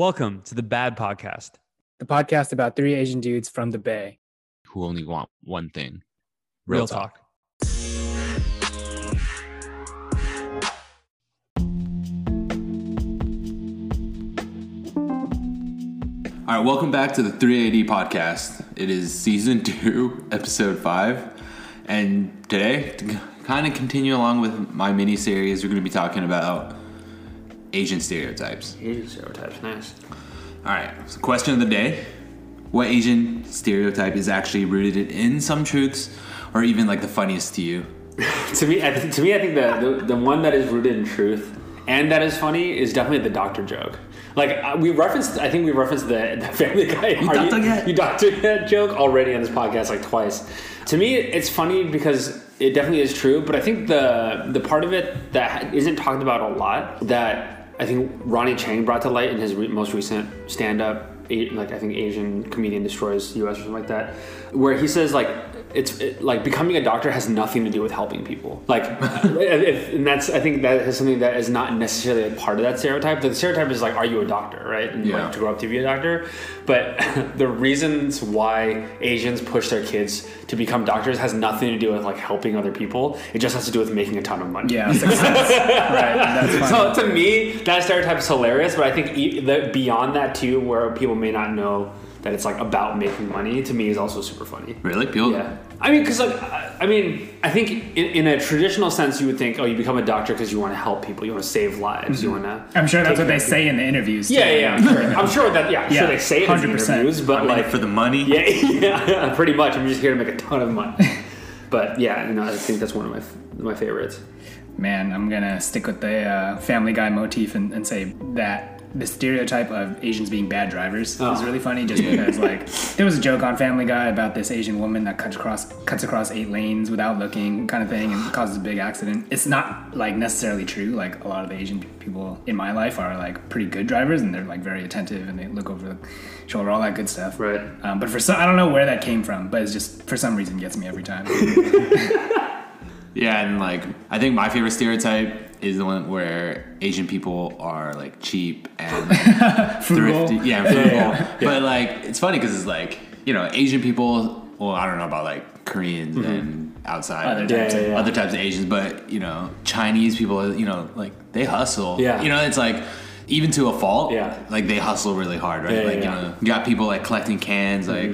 Welcome to the Bad Podcast. the podcast about three Asian dudes from the Bay. who only want one thing. Real, talk. All right, welcome back to the 3AD podcast. It is season two, episode five. And today, to kind of continue along with my mini series, we're going to be talking about Asian stereotypes. Asian stereotypes, nice. All right, so question of the day What Asian stereotype is actually rooted in some truths or even like the funniest to you? to me, I th- to me, I think the, the the one that is rooted in truth and that is funny is definitely the doctor joke. Like uh, we referenced, I think we referenced the, the Family Guy. You doctor yet? You doctor that joke already on this podcast like twice. To me, it's funny because it definitely is true. But I think the the part of it that isn't talked about a lot that I think Ronny Chieng brought to light in his re- most recent stand up. Like I think Asian comedian destroys U.S. or something like that, where he says like it's it, like becoming a doctor has nothing to do with helping people. Like, if, and that's I think that is something that is not necessarily a part of that stereotype. The stereotype is like, are you a doctor, right? And Yeah. like to grow up to be a doctor. But the reasons why Asians push their kids to become doctors has nothing to do with like helping other people. It just has to do with making a ton of money. Yeah, success. right. So to me, that stereotype is hilarious. But I think e- the, beyond that too, where people may not know that it's like about making money, to me is also super funny. Really? People? Yeah, I mean, because like, I I mean, I think in, in a traditional sense, you would think, oh, you become a doctor because you want to help people, you want to save lives, you want to. I'm sure that's what they say in the interviews. too. Yeah, yeah, I'm sure. I'm sure that yeah, I'm Yeah, sure they say it in the 100%. interviews, but I mean, like for the money? yeah, yeah, pretty much. I'm just here to make a ton of money. but yeah, you know, I think that's one of my my favorites. Man, I'm gonna stick with the uh, Family Guy motif and, and say that the stereotype of Asians being bad drivers is Oh. really funny. Just because, like, there was a joke on Family Guy about this Asian woman that cuts across cuts across eight lanes without looking, kind of thing, and causes a big accident. It's not like necessarily true. Like a lot of the Asian people in my life are like pretty good drivers, and they're like very attentive and they look over the shoulder, all that good stuff. Right. Um, but for some, I don't know where that came from, but it's just for some reason gets me every time. Yeah, and like I think my favorite stereotype is the one where Asian people are like cheap and Frugal. thrifty. Yeah, frugal. But like it's funny because it's like you know Asian people. Well, I don't know about like Koreans mm-hmm. and outside Other of- Yeah, yeah, yeah. other types of Asians, but you know Chinese people. You know, like they hustle. Yeah. you know it's like. Even to a fault, Yeah. Like they hustle really hard, right? Yeah, like yeah, you know, you got people like collecting cans, like,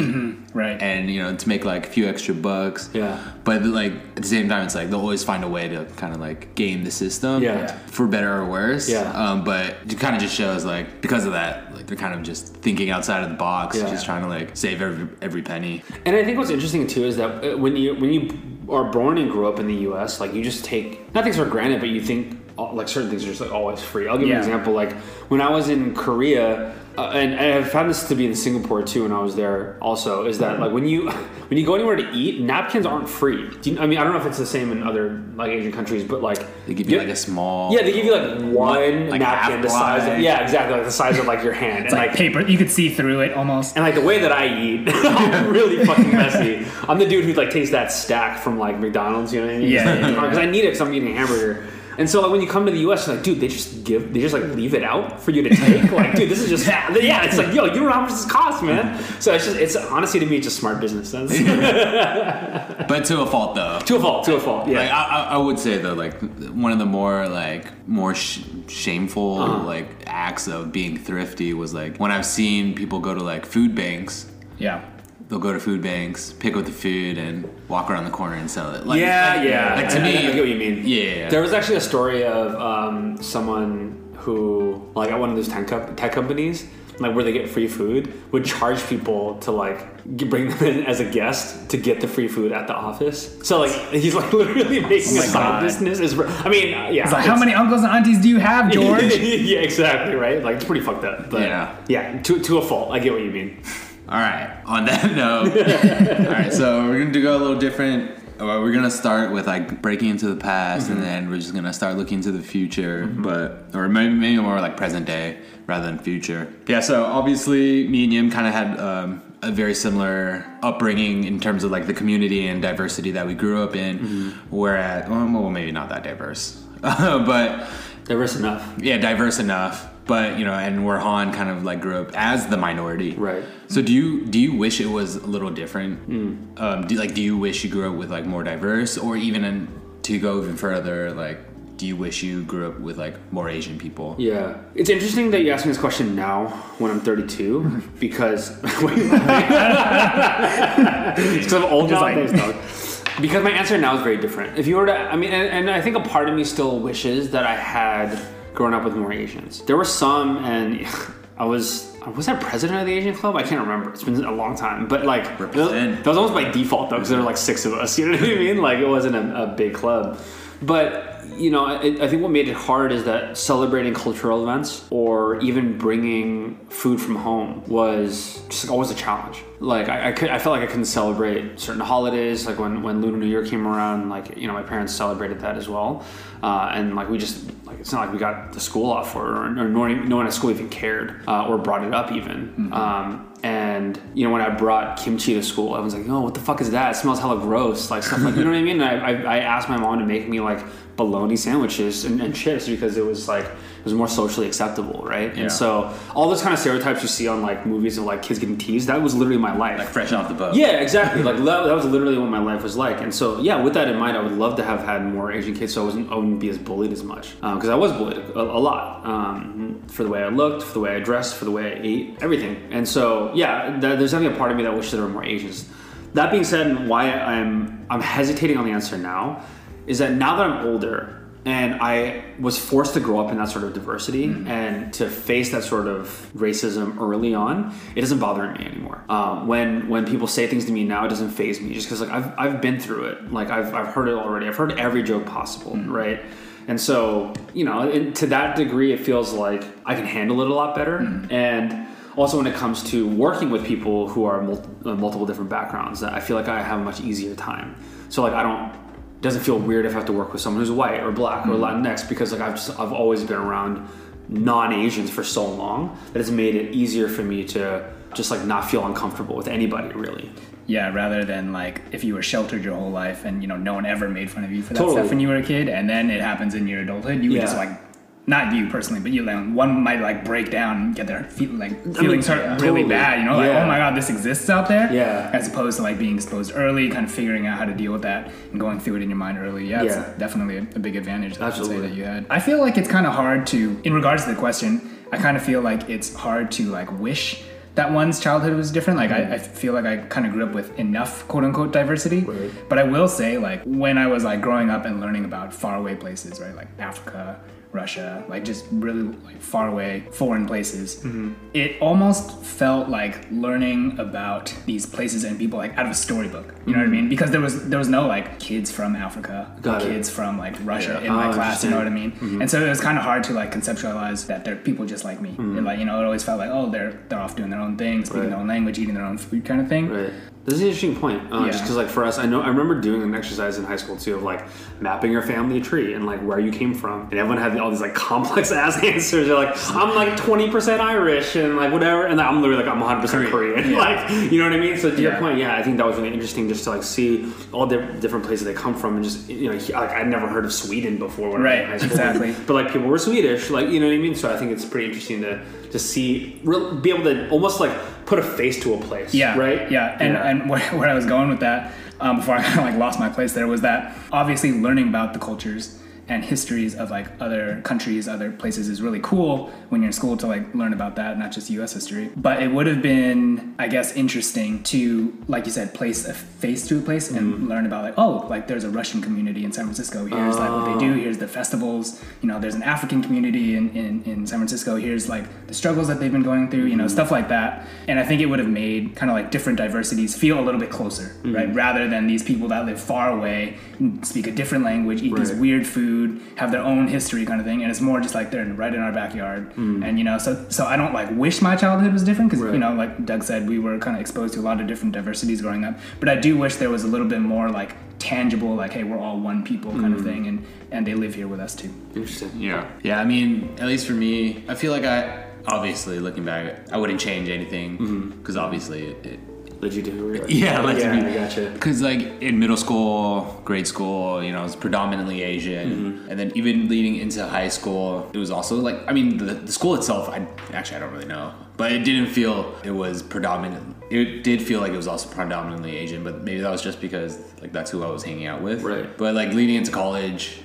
right. and you know, to make like a few extra bucks. Yeah. But like at the same time, it's like they'll always find a way to kind of like game the system. Yeah. For better or worse. Yeah. Um, but it kind of just shows like because of that, like they're kind of just thinking outside of the box, just trying to like save every every penny. And I think what's interesting too is that uh, when you when you are born and grew up in the U.S., like you just take not things for granted, but you think like certain things are just like always free. I'll give you Yeah. an example. Like when I was in Korea, uh, and I have found this to be in Singapore too when I was there. Also, is that like when you when you go anywhere to eat, napkins aren't free. Do you, I mean, I don't know if it's the same in other like Asian countries, but like They give you like a small. yeah, they give you like one Like napkin the size of yeah, exactly like the size of like your hand, It's and like, paper. You could see through it almost. and like the way that I eat, I'm really fucking messy. I'm the dude who like takes that stack from like McDonald's, you know what I mean? Yeah, yeah, yeah. Because I need it because I'm eating a hamburger. And so like when you come to the U.S., you're like, dude, they just give, they just like leave it out for you to take. like, dude, this is just yeah. It's like, yo, you don't know how much this costs, man. So it's just, it's honestly to me, it's just smart business sense. But to a fault though. to a fault, to a fault. Yeah. Like I, I I would say though, like one of the more like more sh- shameful Uh-huh. like acts of being thrifty was like when I've seen people go to like food banks. Yeah. They'll go to food banks, pick up the food, and walk around the corner and sell it. Like, yeah, like- yeah. Like to I, me, I get what you mean. Yeah. There was actually a story of um, someone who, like, at one of those tech, co- tech companies, like where they get free food, would charge people to like bring them in as a guest to get the free food at the office. So like he's like literally making Oh a my side business. Is I mean, yeah. It's like, how many uncles and aunties do you have, George? yeah, exactly. Right. Like it's pretty fucked up. But Yeah. yeah. To to a fault. I get what you mean. All right. On that note, all right. So we're gonna go a little different. We're gonna start with like breaking into the past, and mm-hmm. then we're just gonna start looking to the future, mm-hmm. but or maybe, maybe more like present day rather than future. Yeah. So obviously, me and Yim kind of had um, a very similar upbringing in terms of like the community and diversity that we grew up in. Mm-hmm. Whereas, well, well, maybe not that diverse, but Diverse enough. yeah, diverse enough. But you know, and where Han kind of like grew up as the minority. Right. So do you do you wish it was a little different? Hmm. Um, do like do you wish you grew up with like more diverse, or even in, to go even further, like do you wish you grew up with like more Asian people? Yeah, it's interesting that you ask me this question now when I'm 32 because because I'm old Just now. like- dog. Because my answer now is very different. If you were to, I mean, and, and I think a part of me still wishes that I had grown up with more Asians. There were some, and I was. Was I president of the Asian club? I can't remember. It's been a long time, but like Represent. that was almost by default though, because there were like six of us. You know what I mean? Like it wasn't a, a big club, but you know, I, I think what made it hard is that celebrating cultural events or even bringing food from home was just always a challenge. Like I, I, could, I felt like I couldn't celebrate certain holidays. Like when when Lunar New Year came around, like you know, my parents celebrated that as well, uh, and like we just like it's not like we got the school off for it, or, or no, one, no one at school even cared uh, or brought it up even. Um, and you know, when I brought kimchi to school, I was like, "Oh, what the fuck is that? It smells hella gross." Like stuff like you know what I mean. And I, I, I asked my mom to make me like bologna sandwiches and, and chips because it was like it was more socially acceptable, right? Yeah. And so all those kind of stereotypes you see on like movies of like kids getting teased, that was literally my life. Like fresh off the boat. Yeah, exactly. Like that, that was literally what my life was like, and so yeah, with that in mind, I would love to have had more Asian kids, so I wasn't I wouldn't be as bullied as much because I was bullied a, a lot um, for the way I looked, for the way I dressed, for the way I ate, everything. And so yeah, th- there's definitely a part of me that wishes there were more Asians. That being said, why I'm I'm hesitating on the answer now is that now that I'm older and I was forced to grow up in that sort of diversity mm-hmm. and to face that sort of racism early on, it doesn't bother me anymore. Um, when when people say things to me now, it doesn't phase me just because like I've, I've been through it. Like I've, I've heard it already. I've heard every joke possible, mm-hmm. right? And so you know, it, to that degree, it feels like I can handle it a lot better. Mm-hmm. And also when it comes to working with people who are mul- multiple different backgrounds, I feel like I have a much easier time. So like I don't doesn't feel weird if I have to work with someone who's white or black or mm-hmm. Latinx because like I've just I've always been around non-Asians for so long that it's made it easier for me to just like not feel uncomfortable with anybody really. Yeah, rather than like if you were sheltered your whole life and you know no one ever made fun of you for that Totally. stuff when you were a kid, and then it happens in your adulthood, you would just like. Not you personally, but you. Like, one might like break down, and get their feel, like feelings hurt yeah, really totally. bad. You know, like oh Yeah. oh my god, this exists out there. Yeah. As opposed to like being exposed early, kind of figuring out how to deal with that and going through it in your mind early. Yeah, Yeah. it's definitely a, a big advantage. Absolutely. that you had. I feel like it's kind of hard to, in regards to the question, I kind of feel like it's hard to like wish that one's childhood was different. Like I, mm-hmm. I feel like I kind of grew up with enough quote unquote diversity. Right. But I will say like when I was like growing up and learning about faraway places, right, like Africa. Russia, like just really like far away foreign places. Mm-hmm. It almost felt like learning about these places and people like out of a storybook. You know what I mean? Because there was there was no like kids from Africa, or Mm-hmm. It. kids from like Russia Yeah. in my Oh, class. You know what I mean? Mm-hmm. And so it was kind of hard to like conceptualize that they're people just like me. And like you know, it always felt like oh they're they're off doing their own thing, speaking Right. their own language, eating their own food, kind of thing. Right. This is an interesting point. Uh, Just because, like, for us, I know I remember doing an exercise in high school too of like mapping your family tree and like where you came from, and everyone had all these like complex ass answers. They're like, I'm like 20 percent Irish and like whatever, and I'm literally like I'm 100 percent Korean. like, you know what I mean? So to your point, yeah, I think that was really interesting just to like see all the different places they come from and just you know like I'd never heard of Sweden before when I was Right, in high school. exactly. But like people were Swedish, like you know what I mean. So I think it's pretty interesting to to see, real, be able to almost like put a face to a place. Yeah. Right. Yeah. And and where, where I was going with that um, before I kind of like lost my place there was that obviously learning about the cultures and histories of like other countries, other places is really cool when you're in school to like learn about that, not just U.S. history. But it would have been, I guess, interesting to, like you said, place a face to a place and mm. learn about like, oh, like there's a Russian community in San Francisco. Here's like what they do. Here's the festivals. You know, there's an African community in, in, in San Francisco. Here's like the struggles that they've been going through. You know, mm-hmm. stuff like that. And I think it would have made kind of like different diversities feel a little bit closer, right? Mm-hmm. Rather than these people that live far away, speak a different language, eat these weird food, have their own history kind of thing. And it's more just like they're right in our backyard. Mm. And you know, so so I don't like wish my childhood was different because Right. you know, like Doug said, we were kind of exposed to a lot of different diversities growing up. But I do wish there was a little bit more like tangible, like hey, we're all one people kind of mm. thing, and and they live here with us too. Interesting. Yeah. Yeah, I mean, at least for me, I feel like I obviously looking back, I wouldn't change anything mm-hmm. because obviously it, it Did you do? Yeah, like yeah, be, I gotcha. Because like in middle school, grade school, you know, it's predominantly Asian, Mm-hmm. and then even leading into high school, it was also like I mean the, the school itself. I actually I don't really know, but it didn't feel it was predominant. It did feel like it was also predominantly Asian, but maybe that was just because like that's who I was hanging out with. Right. But like leading into college.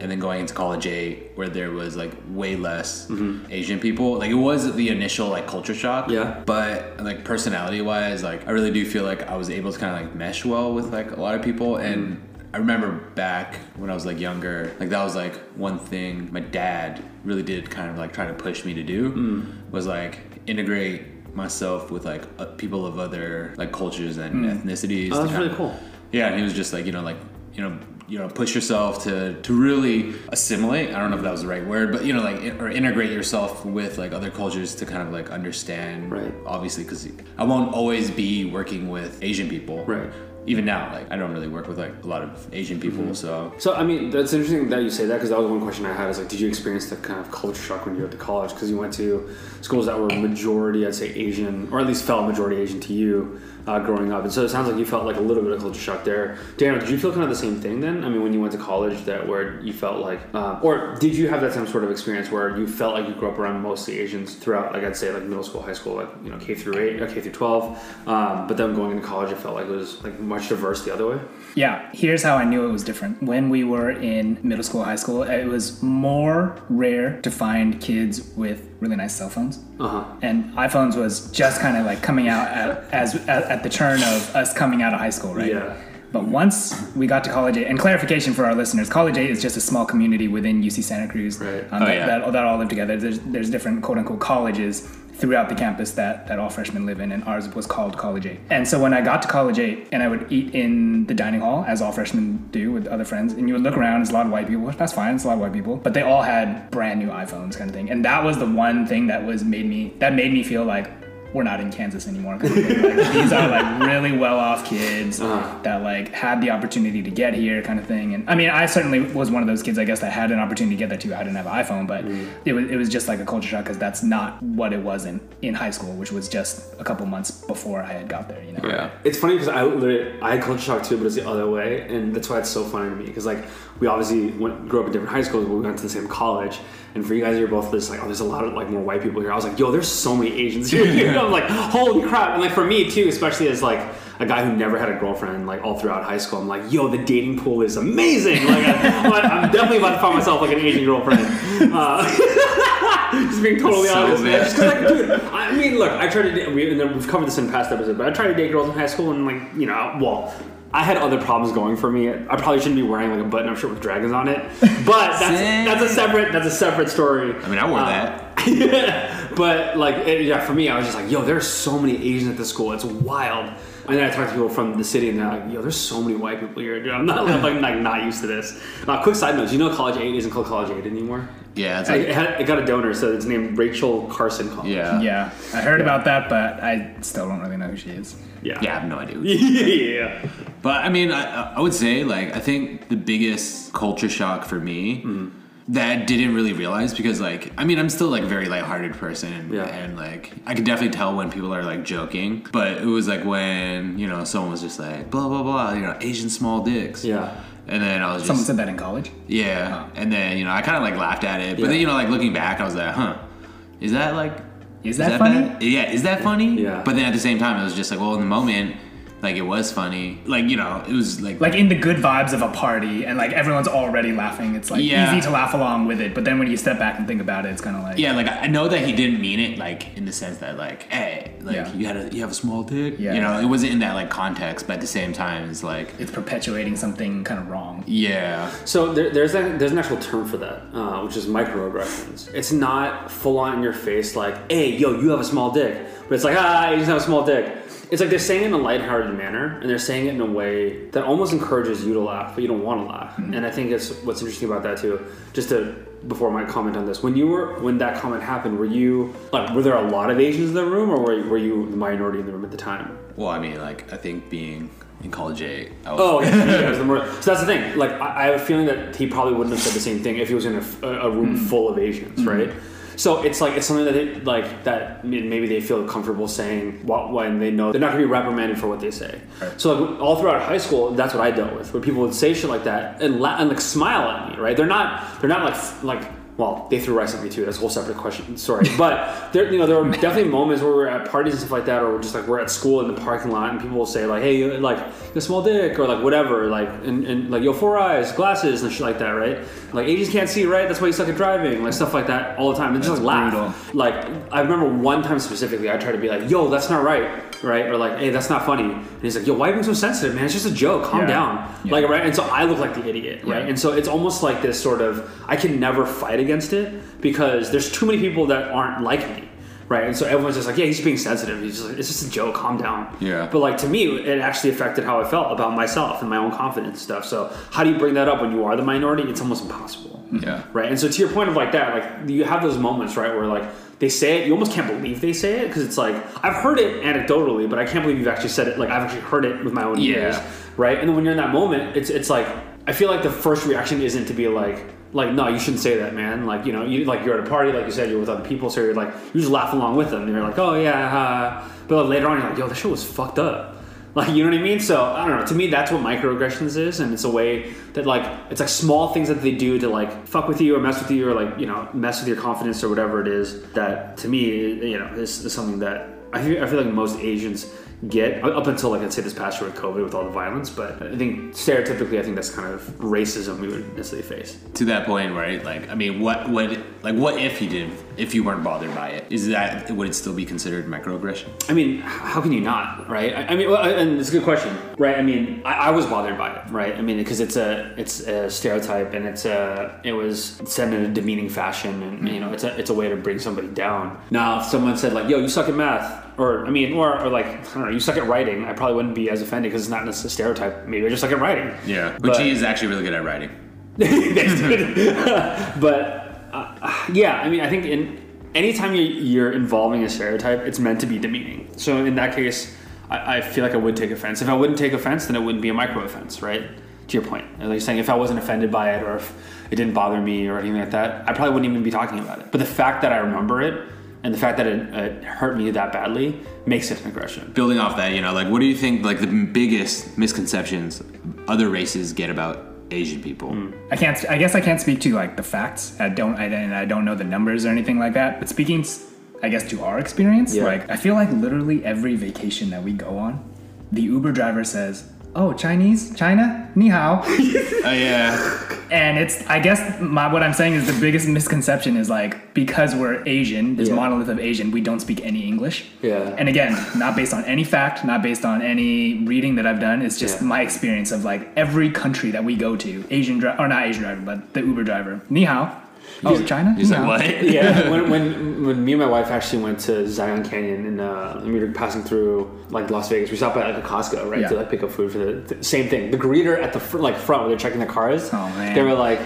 And then going into college A, where there was like way less Asian people, like it was the initial like culture shock. Mm-hmm. Yeah. But like personality wise, like I really do feel like I was able to kind of like mesh well with like a lot of people. And I remember back when I was like younger, like that was like one thing my dad really did kind of like try to push me to do was like integrate myself with like uh, people of other like cultures and ethnicities. Oh, that's really of- cool. yeah, and he was just like, you know, like, you know, you know, push yourself to to really assimilate. I don't know if that was the right word, but you know, like, or integrate yourself with like other cultures to kind of like understand. Right. Obviously, because I won't always be working with Asian people. Right. Even now, like, I don't really work with like a lot of Asian people, Mm-hmm. so. So I mean, that's interesting that you say that because that was one question I had. Is like, did you experience the kind of culture shock when you went to college? Because you went to schools that were majority, I'd say, Asian, or at least felt majority Asian to you uh, growing up. And so it sounds like you felt like a little bit of culture shock there. Daniel, did you feel kind of the same thing then? I mean, when you went to college, that where you felt like, um, or did you have that same sort of experience where you felt like you grew up around mostly Asians throughout, like I'd say, like middle school, high school, like you know, K through eight, or K through twelve, um, but then going into college, it felt like it was like much diverse the other way. Yeah, here's how I knew it was different. When we were in middle school, high school, it was more rare to find kids with really nice cell phones. Uh huh. And iPhones was just kind of like coming out at, as at, at the turn of us coming out of high school, right? Yeah. But once we got to College 8, and clarification for our listeners, College 8 is just a small community within UC Santa Cruz Right. um, Oh, that, yeah. that, that all live together. There's, there's different quote unquote colleges throughout the campus that, that all freshmen live in, and ours was called College 8. And so when I got to College 8, and I would eat in the dining hall, as all freshmen do with other friends, and you would look around, it's a lot of white people, that's fine, it's a lot of white people, but they all had brand new iPhones kind of thing. And that was the one thing that was made me, that made me feel like, we're not in Kansas anymore. like, these are like really well off kids Uh-huh. that like had the opportunity to get here, kind of thing. And I mean, I certainly was one of those kids, I guess, that had an opportunity to get there too. I didn't have an iPhone, but Mm. it was it was just like a culture shock because that's not what it was in in high school, which was just a couple months before I had got there. You know. Yeah. It's funny because I literally I had culture shock too, but it's the other way, and that's why it's so funny to me. Because like we obviously went, grew up in different high schools, but we went to the same college. And for you guys, you're both just like, oh, there's a lot of like more white people here. I was like, yo, there's so many Asians here. I was like, holy crap! And like for me too, especially as like a guy who never had a girlfriend like all throughout high school, I'm like, yo, the dating pool is amazing. Like I, I'm definitely about to find myself like an Asian girlfriend. Uh, just being totally So honest. bad. Just like, dude, I mean, look, I tried to date, we, and we've covered this in past episodes, but I tried to date girls in high school, and like, you know, well, I had other problems going for me. I probably shouldn't be wearing like a button-up shirt with dragons on it, but that's that's a separate that's a separate story. I mean, I wore Uh, that. but like, it, yeah, for me, I was just like, yo, there's so many Asians at this school. It's wild. And then I talked to people from the city, and they're like, "Yo, there's so many white people here, dude. I'm not I'm like, not used to this." Uh, quick side note: you know College Eight isn't called College Eight anymore? Yeah, it's I, it, had, it got a donor, so it's named Rachel Carson College. yeah. Yeah, I heard about that, but I still don't really know who she is. yeah, Yeah, I have no idea. yeah. But I mean, I, I would say like I think the biggest culture shock for me Mm-hmm. that I didn't really realize because like I mean I'm still like a very lighthearted person and, Yeah. and like I could definitely tell when people are like joking, but it was like when you know someone was just like blah blah blah you know Asian small dicks Yeah. And then I was just Someone said that in college. yeah oh. and then you know I kind of like laughed at it but Yeah. then you know like looking back I was like huh is that like Is that funny? bad? Yeah, is that funny? Yeah. But then at the same time, it was just like, well, in the moment, like it was funny. Like you know, it was like, Like in the good vibes of a party, and like everyone's already laughing. It's like Yeah. easy to laugh along with it, but then when you step back and think about it, it's kind of like yeah, like I know that he didn't mean it like in the sense that like, hey, like Yeah. you had a you have a small dick. Yeah. You know, it wasn't in that like context, but at the same time, it's like, it's perpetuating something kind of wrong. yeah, So there, there's a, there's an actual term for that, uh, which is microaggressions. It's not full on in your face like, "Hey, yo, you have a small dick," but it's like, "Ah, you just have a small dick." It's like they're saying it in a lighthearted manner, and they're saying it in a way that almost encourages you to laugh, but you don't want to laugh. Mm-hmm. And I think it's what's interesting about that too. Just to before my comment on this, when you were when that comment happened, were you like, were there a lot of Asians in the room, or were you, were you the minority in the room at the time? Well, I mean, like I think being in college eight, I was, Oh. Yeah, was the more- so that's the thing. Like, I, I have a feeling that he probably wouldn't have said the same thing if he was in a room mm-hmm. full of Asians, mm-hmm. right? So it's like it's something that they, like that maybe they feel comfortable saying what when they know they're not gonna be reprimanded for what they say. Right. So like all throughout high school, that's what I dealt with. Where people would say shit like that and, la- and like smile at me, right? They're not they're not like like well, they threw rice at me too. That's a whole separate question. Sorry, but there, you know, there were definitely moments where we're at parties and stuff like that, or we're just like we're at school in the parking lot, and people will say like, "Hey, like a small dick," or like whatever, like and, and like yo four eyes, glasses, and shit like that, right? Like Asians can't see, right? That's why you suck at driving, like stuff like that all the time. And just like laugh. Like I remember one time specifically, I tried to be like, "Yo, that's not right," right? Or like, "Hey, that's not funny," and he's like, "Yo, why are you being so sensitive, man? It's just a joke. Calm Yeah. down." Yeah. Like right, and so I look like the idiot, right? Yeah. And so it's almost like this sort of I can never fight against it because there's too many people that aren't like me, right? And so everyone's just like, yeah, he's being sensitive. He's just like, it's just a joke. Calm down. Yeah. But like to me, it actually affected how I felt about myself and my own confidence and stuff. So how do you bring that up when you are the minority? It's almost impossible. Yeah. Right. And so to your point of like that, like you have those moments, right, where like they say it, you almost can't believe they say it because it's like I've heard it anecdotally, but I can't believe you've actually said it. Like I've actually heard it with my own Yeah. ears, right? And then when you're in that moment, it's it's like I feel like the first reaction isn't to be like like no, you shouldn't say that, man. Like you know, you like you're at a party, like you said, you're with other people, so you're like you just laugh along with them. And you're like, oh yeah, uh, but later on you're like, yo, this shit was fucked up. Like you know what I mean? So I don't know. To me, that's what microaggressions is, and it's a way that like it's like small things that they do to like fuck with you or mess with you or like you know mess with your confidence or whatever it is. That to me, you know, is, is something that I feel, I feel like most Asians get up until like I'd say this past year with COVID with all the violence. But I think stereotypically, I think that's kind of racism we would necessarily face. To that point, right? Like, I mean, what what like what if you didn't, if you weren't bothered by it? Is that would it still be considered microaggression? I mean, how can you not, right? I, I mean, well, and it's a good question, right? I mean, I, I was bothered by it, right? I mean, because it's a it's a stereotype, and it's a it was said in a demeaning fashion, and you know, it's a it's a way to bring somebody down. Now, if someone said like, "Yo, you suck at math," or I mean, or, or like, I don't know, you suck at writing, I probably wouldn't be as offended because it's not necessarily a stereotype. Maybe I just suck at writing. Yeah, but, But- she is actually really good at writing. but uh, yeah, I mean, I think in anytime you're, you're involving a stereotype, it's meant to be demeaning. So in that case, I, I feel like I would take offense. If I wouldn't take offense, then it wouldn't be a micro offense, right? To your point, like you're saying, if I wasn't offended by it or if it didn't bother me or anything like that, I probably wouldn't even be talking about it. But the fact that I remember it and the fact that it, it hurt me that badly makes it an aggression. Building off that, you know, like what do you think like the biggest misconceptions other races get about Asian people? Hmm. I can't. I guess I can't speak to like the facts. I don't. I, and I don't know the numbers or anything like that. But speaking, I guess to our experience, Yeah. like I feel like literally every vacation that we go on, the Uber driver says, "Oh, Chinese, China, ni hao," Oh yeah, and it's. I guess my what I'm saying is the biggest misconception is like because we're Asian, this Yeah. monolith of Asian, we don't speak any English. Yeah. And again, not based on any fact, not based on any reading that I've done. It's just Yeah. my experience of like every country that we go to, Asian driver or not Asian driver, but the Uber driver. Ni hao. Oh, China. like what? yeah, when, when when me and my wife actually went to Zion Canyon and uh, we were passing through like Las Vegas, we stopped at like a Costco, right, Yeah. to like pick up food for the, same thing. The greeter at the fr- like front where they're checking the cars, Oh, man. they were like,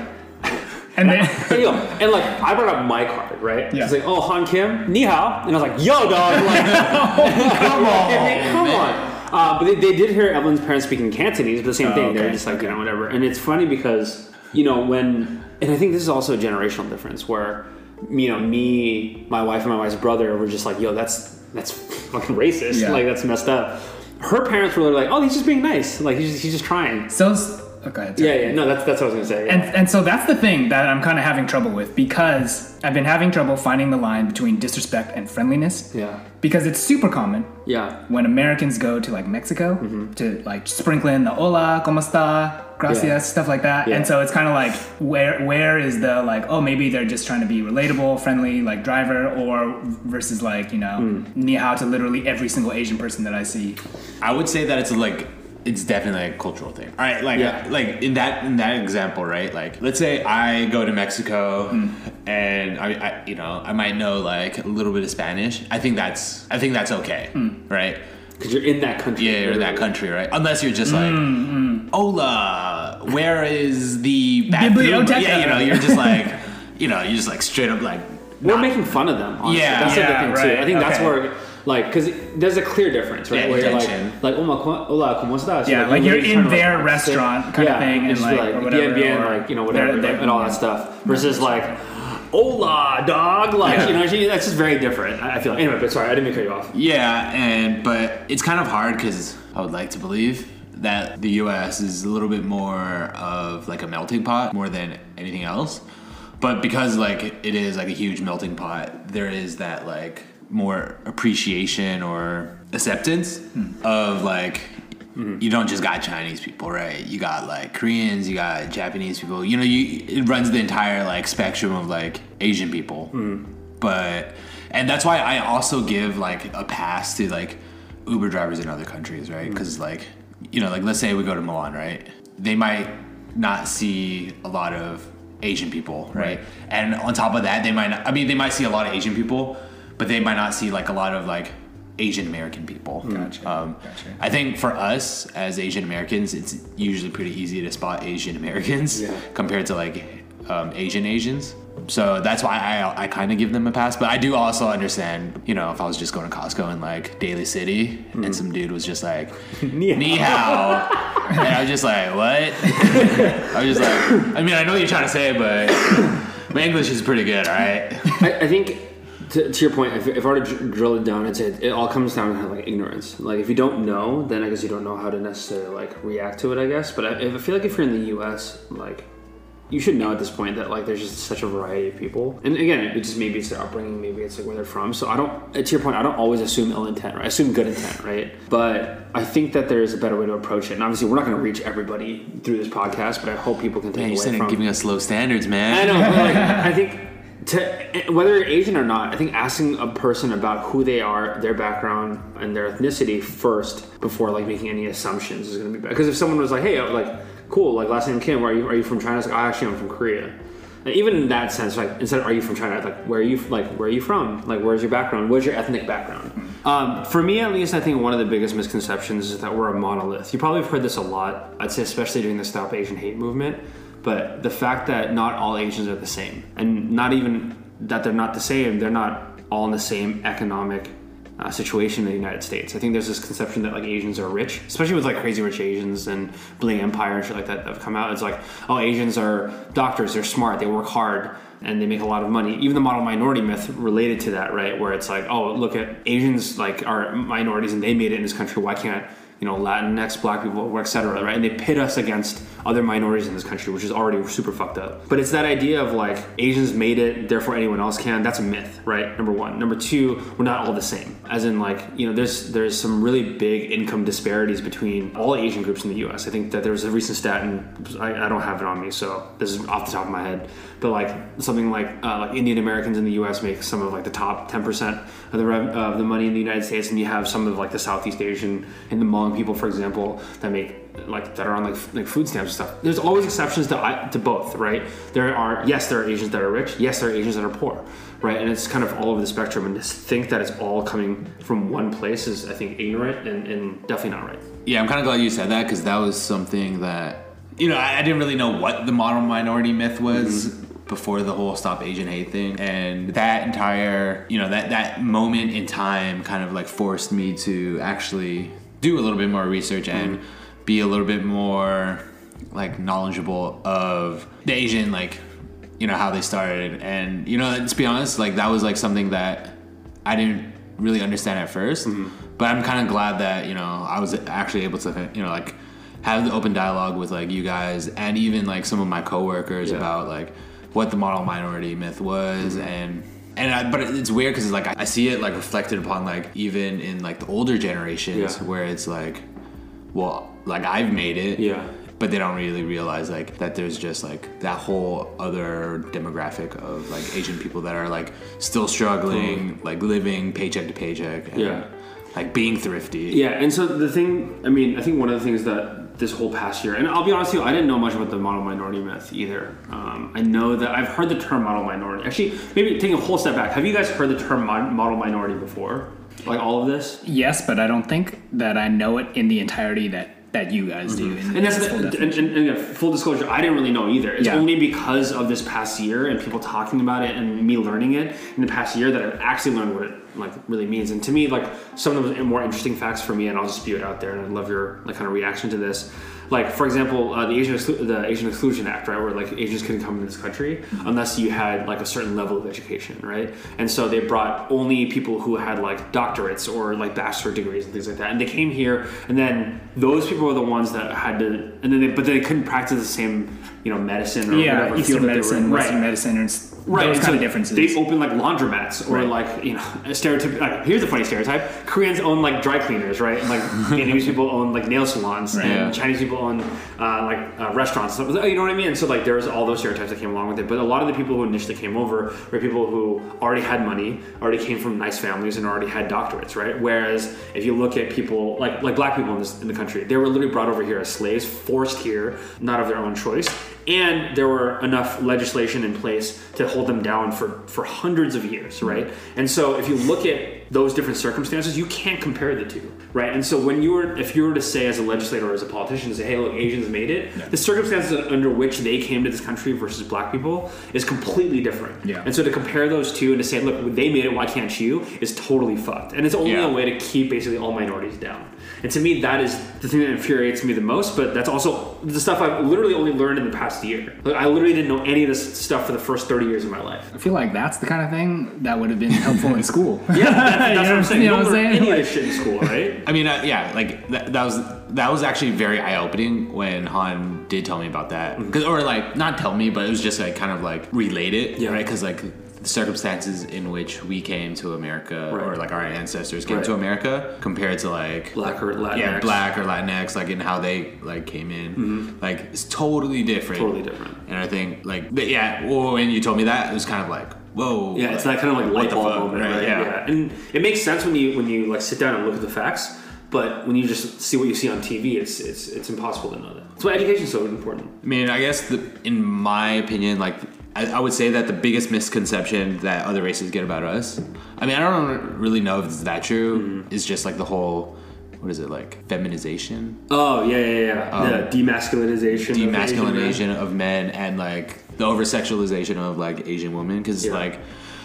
And then and, yo, and like I brought up my card, right? Yeah. It's like, oh Han Kim, ni hao, and I was like, yo, dog, like, come on, come on. Uh, but they, they did hear Evelyn's parents speaking Cantonese, but the same Oh, thing. They're just like, you know, whatever. And it's funny because, you know, when, and I think this is also a generational difference where, you know, me, my wife, and my wife's brother were just like, yo, that's, that's fucking racist. Yeah. Like, that's messed up. Her parents were like, oh, he's just being nice. Like, he's just, he's just trying. so. s- Oh, go ahead. Yeah, yeah, no, that's, that's what I was gonna say. And and so that's the thing that I'm kind of having trouble with because I've been having trouble finding the line between disrespect and friendliness. yeah. Because it's super common Yeah. when Americans go to like Mexico Mm-hmm. to like sprinkle in the hola, como esta, gracias, Yeah. stuff like that. Yeah. And so it's kind of like where where is the like oh maybe they're just trying to be relatable, friendly like driver or versus like you know Hmm. ni hao to literally every single Asian person that I see. I would say that it's like it's definitely a cultural thing. All right, like Yeah. Uh, like in that in that example, right? Like let's say I go to Mexico hmm. and I, I you know I might know like a little bit of Spanish. I think that's I think that's okay, hmm. right? Because you're in that country. Yeah, you're in that country, right? Unless you're just like, hmm, Hola, where is the bathroom? Biblioteca. Yeah, you know, you're just like, you know, you're just like straight up like, We're not- making fun of them. Honestly. Yeah. that's the Yeah, other thing too. right, I think that's where, like, because there's a clear difference, right? Yeah, where you're intention. like, like, oh my, hola, cómo estás? Yeah, like, you're you're in their like, restaurant kind yeah, of thing, and just be like, or bien, whatever, bien, or like you know whatever, they're- they're- and all that stuff. Versus like, "Hola, dog!" Like Yeah. you know, she, that's just very different. I I feel like. Anyway, but sorry, I didn't mean to cut you off. Yeah, and but it's kind of hard because I would like to believe that the U.S. is a little bit more of like a melting pot more than anything else. But because like it is like a huge melting pot, there is that like more appreciation or acceptance hmm. of like hmm. you don't just got Chinese people, right? You got like Koreans, you got Japanese people. You know, you it runs the entire like spectrum of like Asian people. Hmm. But and that's why I also give like a pass to like Uber drivers in other countries, right? Because like you know, like let's say we go to Milan, right? They might not see a lot of Asian people, right? And on top of that, they might not, I mean, they might see a lot of Asian people, but they might not see like a lot of like Asian American people. Gotcha, Um, gotcha. I think for us as Asian Americans, it's usually pretty easy to spot Asian Americans Yeah. compared to like um, Asian Asians. So that's why I, I kind of give them a pass. But I do also understand, you know, if I was just going to Costco in like Daly City and mm. some dude was just like, Ni hao. ni hao. and I was just like, what? I was just like, I mean, I know what you're trying to say, but my English is pretty good, all right? I, I think to, to your point, if, if I were to dr- drill it down, it's it, it all comes down to like ignorance. Like if you don't know, then I guess you don't know how to necessarily like react to it. I guess, but I, if I feel like if you're in the U.S., like you should know at this point that like there's just such a variety of people. And again, it just maybe it's their upbringing, maybe it's like where they're from. So I don't. Uh, to your point, I don't always assume ill intent. Right? I assume good intent, right? But I think that there is a better way to approach it. And obviously, we're not going to reach everybody through this podcast, but I hope people can take Man, you're away from. giving us low standards, man. I know, but like, I think to eh, whether you're Asian or not, I think asking a person about who they are, their background, and their ethnicity first before like making any assumptions is going to be better. Because if someone was like, "Hey, like, cool, like last name Kim, where are you? Are you from China?" It's like, "Oh, actually, I'm from Korea." And even in that sense, like instead of "Are you from China?" like "Where are you? Like, where are you from? Like, where's your background? What's your ethnic background?" Um, for me, at least, I think one of the biggest misconceptions is that we're a monolith. You probably have heard this a lot. I'd say, especially during the Stop Asian Hate movement. But the fact that not all Asians are the same, and not even that they're not the same, they're not all in the same economic uh, situation in the United States. I think there's this conception that like Asians are rich, especially with like Crazy Rich Asians and Bling Empire and shit like that that have come out. It's like, oh, Asians are doctors, they're smart, they work hard, and they make a lot of money. Even the model minority myth related to that, right? Where it's like, oh, look at Asians like are minorities and they made it in this country. Why can't you know Latinx, Black people, et cetera, right? And they pit us against other minorities in this country, which is already super fucked up. But it's that idea of like Asians made it, therefore anyone else can. That's a myth, right? Number one. Number two, we're not all the same. As in, like you know, there's there's some really big income disparities between all Asian groups in the U.S. I think that there was a recent stat, and I, I don't have it on me, so this is off the top of my head. But like something like uh, like Indian Americans in the U.S. make some of like the top ten percent of the rev- of the money in the United States, and you have some of like the Southeast Asian and the Hmong people, for example, that make like that are on like like food stamps and stuff. There's always exceptions to I, to both, right? There are yes, there are Asians that are rich. Yes, there are Asians that are poor, right? And it's kind of all over the spectrum. And to think that it's all coming from one place is, I think, ignorant and, and definitely not right. Yeah, I'm kind of glad you said that because that was something that you know I, I didn't really know what the model minority myth was before the whole Stop Asian Hate thing, and that entire you know that that moment in time kind of like forced me to actually do a little bit more research and mm-hmm. be a little bit more like knowledgeable of the Asian like you know how they started. And you know let's be honest like that was like something that I didn't really understand at 1st mm-hmm. but I'm kind of glad that you know I was actually able to you know like have the open dialogue with like you guys and even like some of my coworkers Yeah. about like what the model minority myth was mm-hmm. and and I, but it's weird because like I see it like reflected upon like even in like the older generations Yeah. where it's like well like I've made it Yeah. but they don't really realize like that there's just like that whole other demographic of like Asian people that are like still struggling, mm-hmm. like living paycheck to paycheck, and, Yeah. like being thrifty. Yeah, and so the thing, I mean, I think one of the things that this whole past year, and I'll be honest with you, I didn't know much about the model minority myth either. Um, I know that I've heard the term model minority. Actually, maybe taking a whole step back, have you guys heard the term model minority before? Like all of this? Yes, but I don't think that I know it in the entirety that that you guys do. Mm-hmm. in- And that's the, full and, and, and, full disclosure. I didn't really know either. It's Yeah. only because of this past year and people talking about it and me learning it in the past year that I've actually learned what it like really means. And to me, like some of the more interesting facts for me, and I'll just spew it out there, and I'd love your like kind of reaction to this. Like for example, uh, the Asian Exclu- the Asian Exclusion Act, right, where like Asians couldn't come into this country unless you had like a certain level of education, right? And so they brought only people who had like doctorates or like bachelor degrees and things like that, and they came here, and then those people were the ones that had to, and then they, but they couldn't practice the same, you know, medicine or Yeah, whatever Eastern field that they were medicine, in. Western right. medicine, or s- Right, those kind so of differences. They open like laundromats or Right. like you know a stereotype. Like, here's a funny stereotype: Koreans own like dry cleaners, right? And like Vietnamese people own like nail salons, Right. and Yeah. Chinese people own uh, like uh, restaurants. You know what I mean? And so like there's all those stereotypes that came along with it. But a lot of the people who initially came over were people who already had money, already came from nice families, and already had doctorates, right? Whereas if you look at people like like black people in this in the country, they were literally brought over here as slaves, forced here, not of their own choice and there were enough legislation in place to hold them down for, for hundreds of years, right? And so if you look at those different circumstances, you can't compare the two, right? And so when you were, if you were to say as a legislator or as a politician, say, hey, look, Asians made it, the circumstances under which they came to this country versus black people is completely different. Yeah. And so to compare those two and to say, look, they made it, why can't you, is totally fucked. And it's only Yeah. a way to keep basically all minorities down. And to me, that is the thing that infuriates me the most. But that's also the stuff I've literally only learned in the past year. Like, I literally didn't know any of this stuff for the first 30 years of my life. I feel like that's the kind of thing that would have been helpful in school. Yeah, that's, that's You what I'm saying. you You know don't what I'm learn saying? any of this shit in school, right? I mean, uh, yeah, like that, that was that was actually very eye opening when Han did tell me about that, Mm-hmm. 'Cause- or like not tell me, but it was just like kind of like relate it, Yeah. right? Because like the circumstances in which we came to America, Right. or like our ancestors came Right. to America, compared to like Black or Latinx. yeah, black or Latinx, like in how they like came in, like it's totally different, Mm-hmm. Totally different. And I think like but yeah, when you told me that, it was kind of like whoa, Yeah, it's that kind of like light bulb moment, right? right? Yeah. and it makes sense when you when you like sit down and look at the facts. But when you just see what you see on TV, it's it's it's impossible to know that. That's why education's so important. I mean, I guess the, in my opinion, like I, I would say that the biggest misconception that other races get about us. I mean, I don't really know if it's that true. Mm-hmm. Is just like the whole what is it like feminization, Oh yeah, yeah, yeah. the demasculinization, of men. demasculination of men, and like the over sexualization of like Asian women. Because Yeah. like,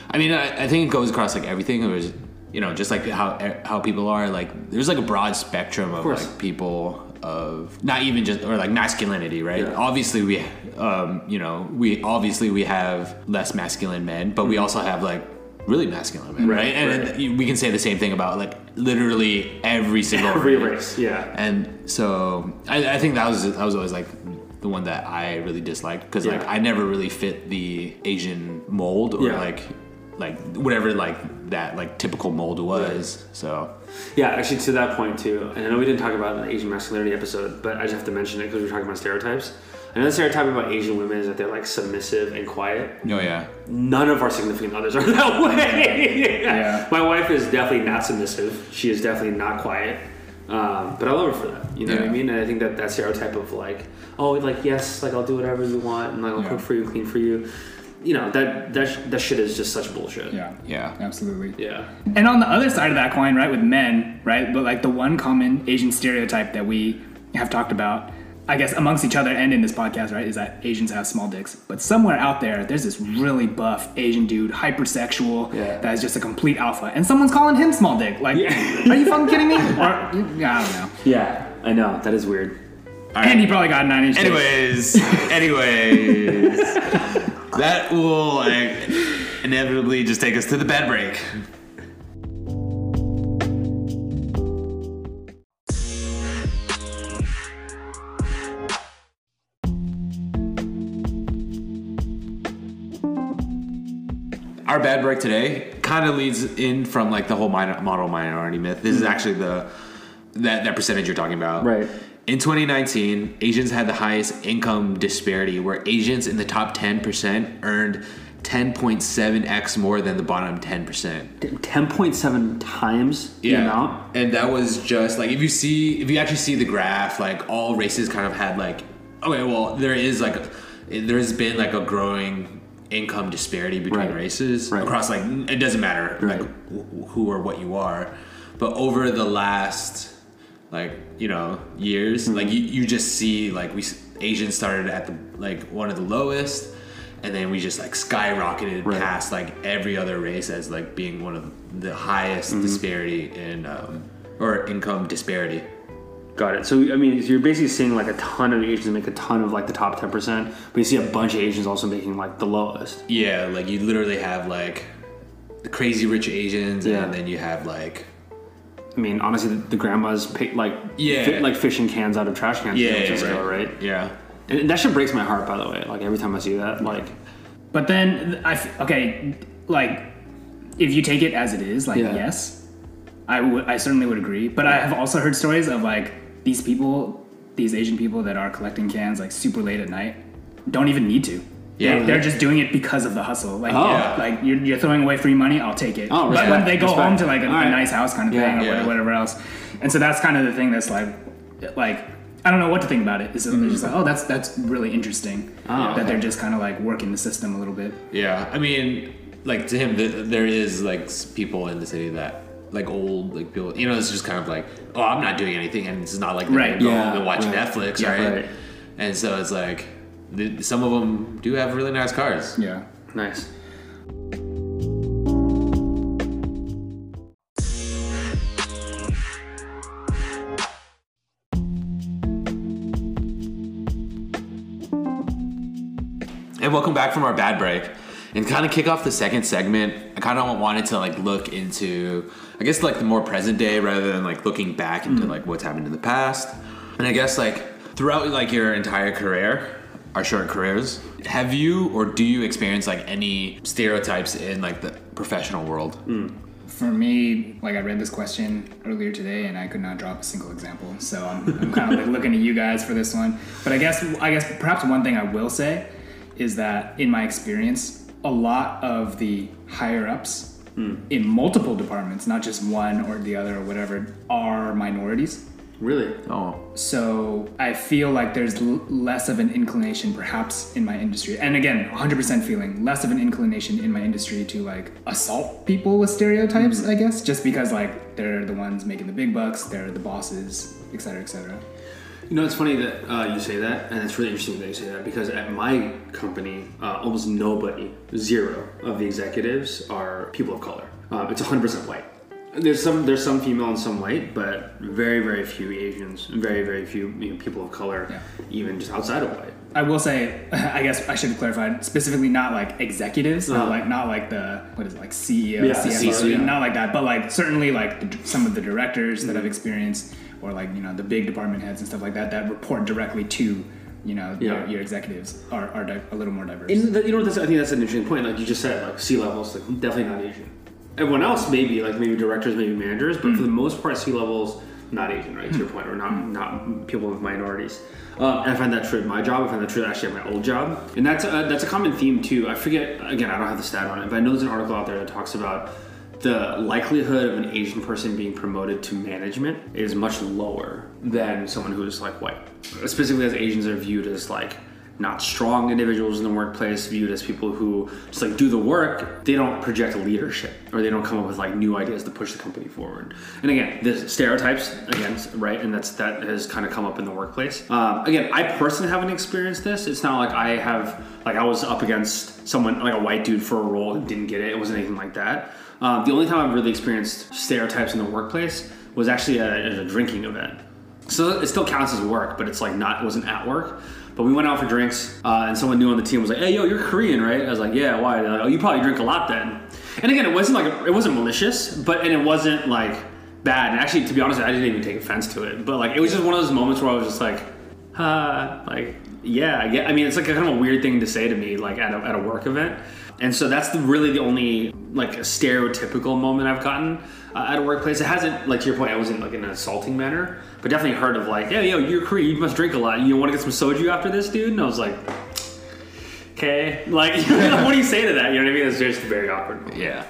I mean, I, I think it goes across like everything. There's you know just like how how people are like. There's like a broad spectrum of, course. like people of not even just or like masculinity, right? Yeah. Obviously, we um, you know we obviously we have less masculine men, but we also have like really masculine men, right? Right, And right. we can say the same thing about like literally every single Every race. race, yeah. And so I, I think that was that was always like the one that I really disliked because like I never really fit the Asian mold or Yeah. like like whatever like that like typical mold was. So Yeah, actually, to that point too, and I know we didn't talk about it in the Asian masculinity episode, but I just have to mention it because we were talking about stereotypes. Another stereotype about Asian women is that they're like submissive and quiet. oh yeah, None of our significant others are that way. Yeah. My wife is definitely not submissive. She is definitely not quiet. Um, but I love her for that. You know what I mean? And I think that that stereotype of like, oh, like yes, like I'll do whatever you want, and like I'll Yeah. cook for you, clean for you. You know that that that shit is just such bullshit. Yeah. Yeah. Absolutely. Yeah. And on the other side of that coin, right, with men, right, but like the one common Asian stereotype that we have talked about, I guess amongst each other and in this podcast, right, is that Asians have small dicks. But somewhere out there, there's this really buff Asian dude, hypersexual, Yeah. that is just a complete alpha, and someone's calling him small dick. Like, are you fucking kidding me? Or, yeah, I don't know. Yeah, I know that is weird. And he probably got a nine inch. dick. Anyways, anyways, that will like, inevitably just take us to the bed break. Our bad break today kind of leads in from like the whole minor, model minority myth. This is hmm. actually the that that percentage you're talking about. Right. In 2019, Asians had the highest income disparity, where Asians in the top 10% earned 10.7x more than the bottom 10%. Ten point seven times the amount. And that was just like if you see if you actually see the graph, like all races kind of had like okay, well there is like there's been like a growing income disparity between Right. races Right. across like it doesn't matter Right. like who or what you are, but over the last like you know years, Mm-hmm. like you, you just see like we Asians started at the like one of the lowest. And then we just like skyrocketed Right. past like every other race as like being one of the highest disparity in um, or income disparity. Got it. So I mean, you're basically seeing like a ton of Asians make a ton of like the top ten percent, but you see a bunch of Asians also making like the lowest. Yeah, like you literally have like the crazy rich Asians, Yeah. and then you have like I mean, honestly, the, the grandmas pick like Yeah. fi- like fishing cans out of trash cans. yeah, in San Francisco, right. right? Yeah, And that shit breaks my heart, by the way. Like every time I see that, like But then I f- okay, like if you take it as it is, like Yeah. yes, I would I certainly would agree. But I have also heard stories of like these people, these Asian people that are collecting cans like super late at night, don't even need to. Yeah. They- they're just doing it because of the hustle. Like, Oh. yeah, like you're, you're throwing away free money, I'll take it. Oh, but when they go respect. home to like a, All right. a nice house kind of Yeah. thing or Yeah. whatever, whatever else, and so that's kind of the thing that's like, like I don't know what to think about it. It's it's just like, oh, that's that's really interesting Oh, that okay. they're just kind of like working the system a little bit. yeah. I mean, like to him, th- there is like people in the city that. Like old, like people, you know, it's just kind of like, oh, I'm not doing anything, and it's not like they're Right. gonna Yeah, home and watch right. Netflix, Yeah, right? right. And so it's like, th- some of them do have really nice cars. Yeah. nice. And welcome back from our bad break. And kind of kick off the second segment, I kind of wanted to like look into, I guess like the more present day rather than like looking back into mm. like what's happened in the past. And I guess like throughout like your entire career, our short careers, have you or do you experience like any stereotypes in like the professional world? Mm. For me, like I read this question earlier today, and I could not drop a single example. So I'm, I'm kind of like looking at you guys for this one. But I guess I guess perhaps one thing I will say is that in my experience, a lot of the higher ups hmm. in multiple departments, not just one or the other or whatever, are minorities. Really? Oh, So I feel like there's l- less of an inclination, perhaps, in my industry. And again, 100% feeling less of an inclination in my industry to like assault people with stereotypes. I guess just because like they're the ones making the big bucks, they're the bosses, et cetera, et cetera. You know, it's funny that uh, you say that, and it's really interesting that you say that because at my company, uh, almost nobody, zero of the executives are people of color. Um, it's 100% white. There's some there's some female and some white, but very very few Asians, very very few you know, people of color, Yeah. even just outside of white. I will say, I guess I should have clarified specifically not like executives, not Uh-huh. like not like the what is it, like CEO, Yeah, CFO, C-suite. not like that, but like certainly like the, some of the directors that I've experienced, or like you know the big department heads and stuff like that that report directly to you know Yeah. your, your executives are, are di- a little more diverse. And the, you know, I think that's an interesting point. Like you just said, like C levels, like definitely not Asian. Everyone else maybe, like maybe directors, maybe managers, but for the most part, C levels not Asian, right? To your point, or not not people with minorities. Um, and I find that true at my job. I find that true actually at my old job, and that's a, that's a common theme too. I forget again. I don't have the stat on it, but I know there's an article out there that talks about the likelihood of an Asian person being promoted to management is much lower than someone who is like white. Specifically, as Asians are viewed as like not strong individuals in the workplace, viewed as people who just like do the work. They don't project leadership or they don't come up with like new ideas to push the company forward. And again, there's stereotypes again, right? And that's that has kind of come up in the workplace. Um, again, I personally haven't experienced this. It's not like I have like I was up against someone like a white dude for a role and didn't get it. It wasn't anything like that. Um, the only time I've really experienced stereotypes in the workplace was actually at a, at a drinking event. So it still counts as work, but it's like not it wasn't at work. But we went out for drinks, uh, and someone new on the team was like, "Hey, yo, you're Korean, right?" I was like, "Yeah, why?" Like, "Oh, you probably drink a lot then." And again, it wasn't like it wasn't malicious, but and it wasn't like bad. And actually, to be honest, I didn't even take offense to it. But like, it was just one of those moments where I was just like, "Uh, like, yeah, I get." I mean, it's like a kind of a weird thing to say to me, like at a, at a work event. And so that's the, really the only like stereotypical moment I've gotten uh, at a workplace. It hasn't, like to your point, I wasn't like in an assaulting manner, but definitely heard of like, hey, yo, you're Korean, you must drink a lot. You want to get some soju after this, dude? And I was like, okay, like, what do you say to that? You know what I mean? It's just very awkward. yeah.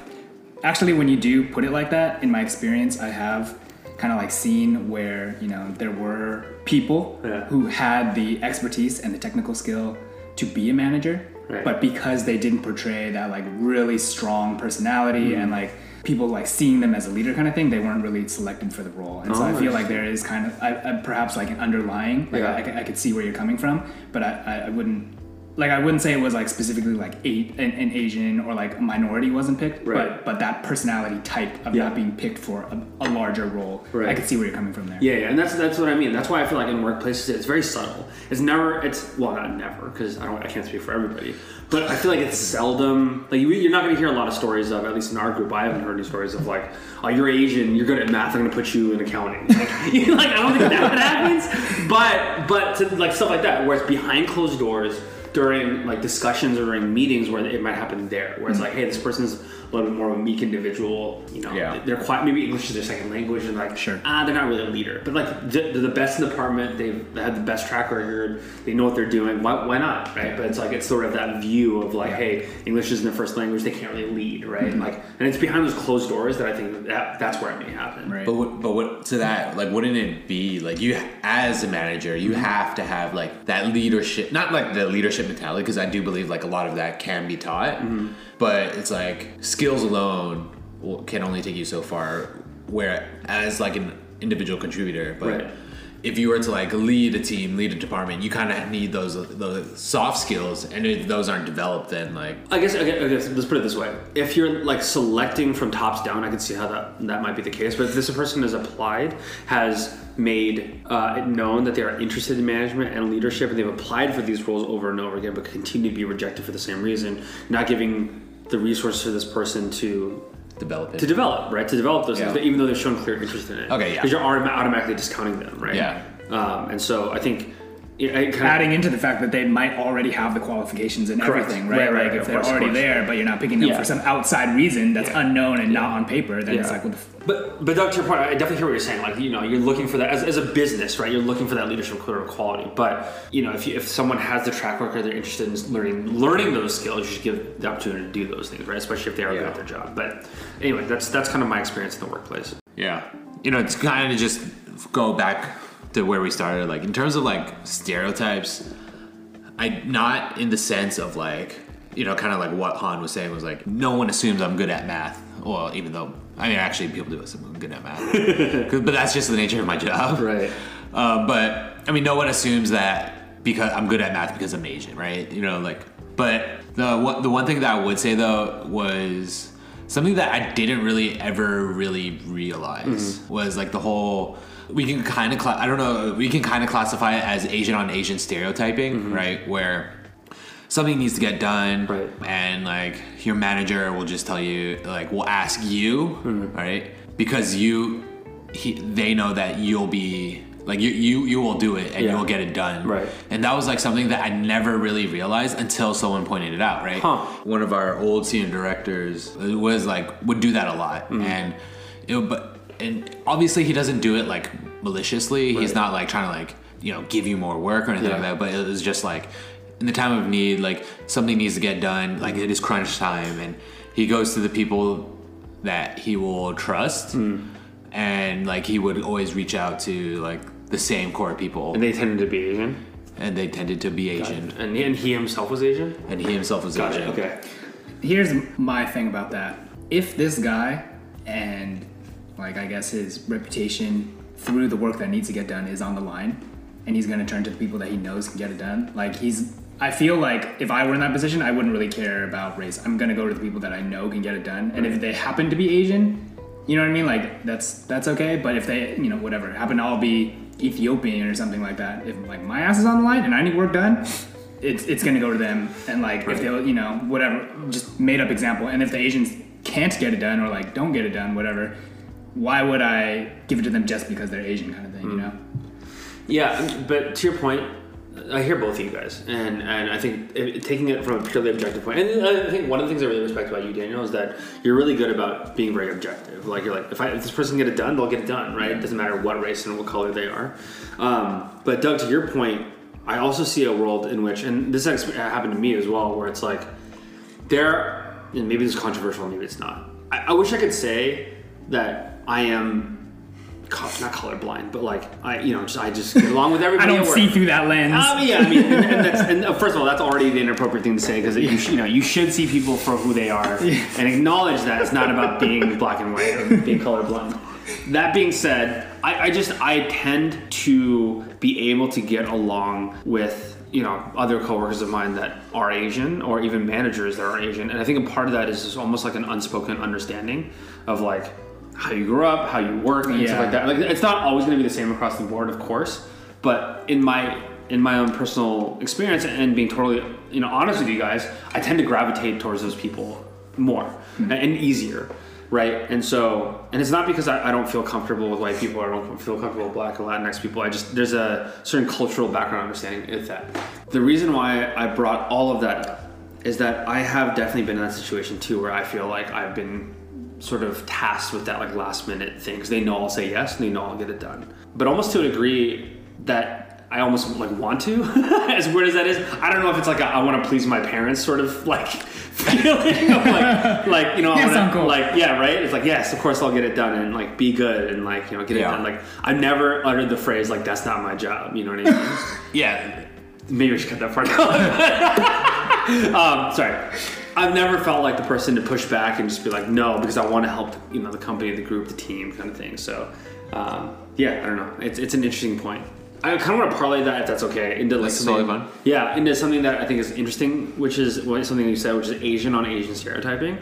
Actually, when you do put it like that, in my experience, I have kind of like seen where you know there were people Yeah. who had the expertise and the technical skill to be a manager, Right. but because they didn't portray that like really strong personality Mm-hmm. and like people like seeing them as a leader kind of thing, they weren't really selected for the role. And so Oh, I feel like there is kind of I, I, perhaps like an underlying, like Yeah. I, I, could- I could see where you're coming from, but I, I wouldn't like I wouldn't say it was like specifically like eight an, an Asian or like a minority wasn't picked, Right. but but that personality type of Yeah. not being picked for a, a larger role, Right. I could see where you're coming from there. Yeah, yeah, and that's that's what I mean. That's why I feel like in workplaces it's very subtle. It's never, it's well, not never, because I don't, I can't speak for everybody, but I feel like it's seldom. Like you, you're not going to hear a lot of stories of, at least in our group, I haven't heard any stories of like, oh, you're Asian, you're good at math, I'm going to put you in accounting. Like, like I don't think that happens, but but to, like stuff like that, where it's behind closed doors during like discussions or during meetings where it might happen there, where it's mm-hmm. like, hey, this person's a little bit more of a meek individual. You know, Yeah. they're quite maybe English is their second language, and like, Sure. ah, they're not really a leader, but like they're the best in the department. They've had the best track record. They know what they're doing. Why, why not, right? But it's like it's sort of that view of like, hey, English isn't their first language. They can't really lead, right? Mm-hmm. Like, and it's behind those closed doors that I think that that's where it may happen. Right. But what, but what to that like wouldn't it be like you as a manager you mm-hmm. have to have like that leadership not like the leadership mentality because I do believe like a lot of that can be taught mm-hmm. But it's like skills alone can only take you so far where as like an individual contributor but Right. if you were to like lead a team lead a department you kind of need those those soft skills and if those aren't developed then like I guess, I guess, I guess let's put it this way: if you're like selecting from tops down, I can see how that that might be the case. But if this person has applied, has made uh, it known that they are interested in management and leadership, and they've applied for these roles over and over again, but continue to be rejected for the same reason, not giving the resources for this person to develop it to develop, right? To develop those Yeah. things, even though they've shown clear interest in it. Okay, yeah. Because you're autom- automatically discounting them, right? Yeah. Um, and so I think. It, it kind of, Adding into the fact that they might already have the qualifications and Correct. everything, Right, right? right, like of if they're course, already course. there, but you're not picking them Yeah. for some outside reason that's Yeah. unknown and not on paper, then it's like, what the f- But but Doug, to your point, I definitely hear what you're saying. Like you know, you're looking for that as, as a business, right? You're looking for that leadership quality. But you know, if you, if someone has the track record, they're interested in learning learning those skills, you should give the opportunity to do those things, right? Especially if they are good Yeah. at their job. But anyway, that's that's kind of my experience in the workplace. Yeah. You know, it's kind of just go back to where we started. Like, in terms of like stereotypes, I not in the sense of like, you know, kind of like what Han was saying was like, no one assumes I'm good at math. Well, even though, I mean, actually, people do assume I'm good at math, but that's just the nature of my job. Right. Uh, but I mean, no one assumes that because I'm good at math because I'm Asian, right? You know, like. But the one, the one thing that I would say though was something that I didn't really ever really realize was like the whole. We can kind of, cla- I don't know, we can kind of classify it as Asian on Asian stereotyping, mm-hmm. right? Where something needs to get done Right. and like your manager will just tell you like will ask you mm-hmm. right because you he, they know that you'll be like you you you will do it and Yeah. you will get it done Right. and that was like something that i never really realized until someone pointed it out right Huh. one of our old senior directors uh, was like would do that a lot Mm-hmm. and it but and obviously he doesn't do it like maliciously he's not like trying to like you know give you more work or anything Yeah. like that but it was just like in the time of need like something needs to get done like it is crunch time and he goes to the people that he will trust Hmm. and like he would always reach out to like the same core people And they tended to be Asian. and they tended to be asian And he, and he himself was Asian. and he himself was Gotcha. asian Okay. here's my thing about that. If this guy and like I guess his reputation through the work that needs to get done is on the line and he's gonna turn to the people that he knows can get it done, like he's I feel like if I were in that position, I wouldn't really care about race. I'm gonna go to the people that I know can get it done. And if they happen to be Asian, you know what I mean? Like that's that's okay. But if they, you know, whatever, happen to all be Ethiopian or something like that, if like my ass is on the line and I need work done, it's it's gonna go to them. And like if they, you know, whatever, just made up example. And if the Asians can't get it done or like don't get it done, whatever, why would I give it to them just because they're Asian kind of thing? You hmm. know? Yeah, but to your point, I hear both of you guys, and and I think it, taking it from a purely objective point, and uh, I think one of the things I really respect about you, Daniel, is that you're really good about being very objective. Like you're like, if, I, if this person get it done, they'll get it done, right? It doesn't matter what race and what color they are. Um, but Doug, to your point, I also see a world in which, and this happened to me as well, where it's like there, and maybe this is controversial, maybe it's not. I, I wish I could say that I am. Not colorblind, but like I, you know, just I just get along with everybody. I don't see through that lens. Um, yeah, I mean, and, and, that's, and first of all, that's already the inappropriate thing to say because you, you know you should see people for who they are and acknowledge that it's not about being black and white or being colorblind. That being said, I, I just I tend to be able to get along with you know other coworkers of mine that are Asian or even managers that are Asian, and I think a part of that is just almost like an unspoken understanding of like how you grew up, how you work, and Yeah. stuff like that. Like it's not always going to be the same across the board, of course, but in my in my own personal experience and being totally you know honest with you guys, I tend to gravitate towards those people more hmm. and, and easier. Right, and so, and it's not because I, I don't feel comfortable with white people or I don't feel comfortable with black or Latinx people. I just there's a certain cultural background understanding with that. The reason why I brought all of that up is that I have definitely been in that situation too, where I feel like I've been sort of tasked with that like last minute thing because they know I'll say yes and they know I'll get it done. But almost to a degree that I almost like want to, as weird as that is. I don't know if it's like a, I want to please my parents sort of like feeling of like like you know I Yes, wanna, uncle. like yeah right. It's like yes, of course I'll get it done and like be good and like you know get it Yeah. done. Like I've never uttered the phrase like that's not my job. You know what I mean? Yeah. Maybe I should cut that part out. um, sorry. I've never felt like the person to push back and just be like, no, because I want to help, you know, the company, the group, the team, kind of thing. So, um, yeah, I don't know. It's, it's an interesting point. I kind of want to parlay that, if that's okay, into like That's something. totally. Yeah, into something that I think is interesting, which is what something you said, which is Asian on Asian stereotyping.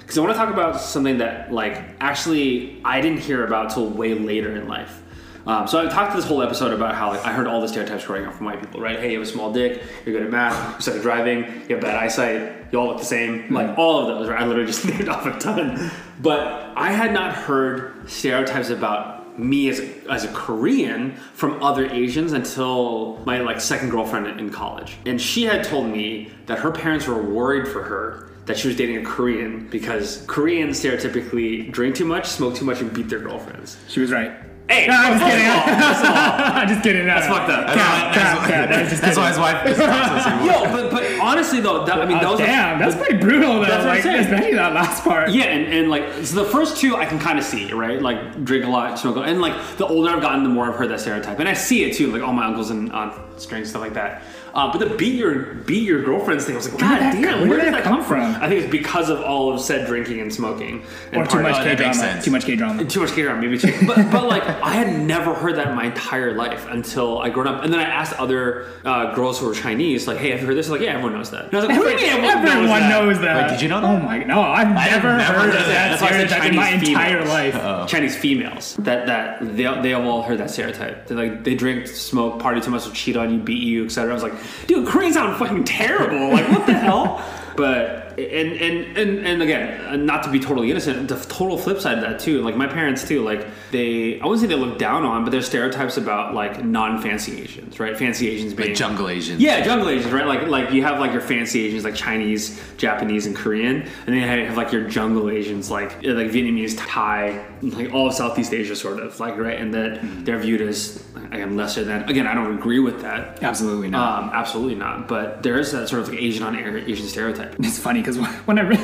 Because I want to talk about something that, like, actually I didn't hear about till way later in life. Um, so I talked to this whole episode about how like, I heard all the stereotypes growing up from white people, right? Hey, you have a small dick, you're good at math, you suck at driving, you have bad eyesight, you all look the same, like all of those. Right? I literally just named off a ton, but I had not heard stereotypes about me as a, as a Korean from other Asians until my like second girlfriend in college, and she had told me that her parents were worried for her that she was dating a Korean because Koreans stereotypically drink too much, smoke too much, and beat their girlfriends. She was right. Hey, No, I'm just first kidding. of all, first of I'm just kidding. No, That's no. fucked up. That's Cap, why, cap, that's, cap. I was just that's why his wife just talks to us anymore. Yo, but but honestly though, that, I mean, Oh, those damn, that's pretty brutal. Though. That's what I'm saying. especially that last part. yeah, and, and like so the first two I can kind of see, right? Like drink a lot, smoke a lot, and like the older I've gotten, the more I've heard that stereotype, and I see it too, like all my uncles and aunts strings stuff like that. Uh, but the beat your beat your girlfriend's thing, I was like, God damn, come- where, where did that come from? I think it's because of all of said drinking and smoking, and Or too much K drama. Too much K drama. Too much K-drama, maybe too. But, but like, I had never heard that in my entire life until I grown up. And then I asked other uh, girls who were Chinese, like, "Hey, have you heard this?" Like, yeah, everyone knows that. And I was like, "What do you mean everyone, Everyone knows knows that?" that. Wait, did you know that? Oh my no, I've never never heard heard of that. that That's why I said stereotype in my Chinese entire females. life. Chinese females that that they, they have all heard that stereotype. They like they drink, smoke, party too much, will cheat on you, beat you, etc. I was like, dude, Koreans sound fucking terrible. Like, what the hell? But and and and and again, not to be totally innocent, the total flip side of that too. Like my parents too. Like they, I wouldn't say they look down on, but there's stereotypes about like non-fancy Asians, right? Fancy Asians being Like jungle Asians. yeah, jungle Asians, right? Like like you have like your fancy Asians like Chinese, Japanese, and Korean, and then you have like your jungle Asians like uh, like Vietnamese, Thai, like all of Southeast Asia, sort of like right, and that they're viewed as again lesser than. Again, I don't agree with that. Absolutely not. Um, absolutely not. But there is that sort of like Asian on Asian stereotype. It's funny because when I read